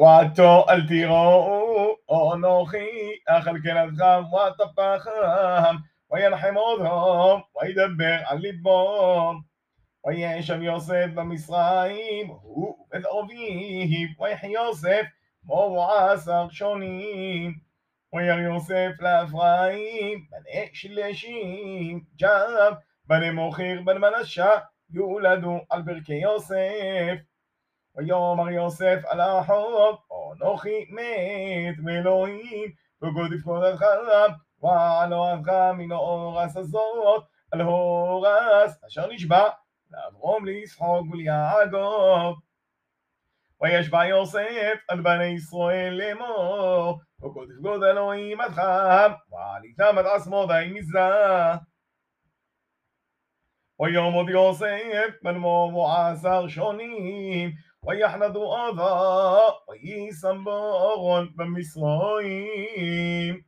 ועתו אל תיראו, אנוכי אכלכל אדכם ואטפחם, וינחם אודום, וידבר על ליבום. וישב יוסף במצרים, הוא ובית אביו, ויחי יוסף מור עשר שונים. וירא יוסף לאפרים, בני שלשים, ג'ב, בני מוכיר, בן מנשה, יולדו על ברכי יוסף. ויאמר יוסף על החוב, אנוכי מת מאלוהים, וגוד יפקוד אחריו, ועלו אברהם מן האורס הזאת, על הורס, אשר נשבע, לאברום לישחוק וליעקב. וישבע יוסף על בני ישראל לאמור, וכל תפקוד אלוהים אדכם, ועליתם עד עצמודי מזרח. ויאמר יוסף בן מור ועשר שונים, ויחנדו אבא, ויישם בארון במצרים.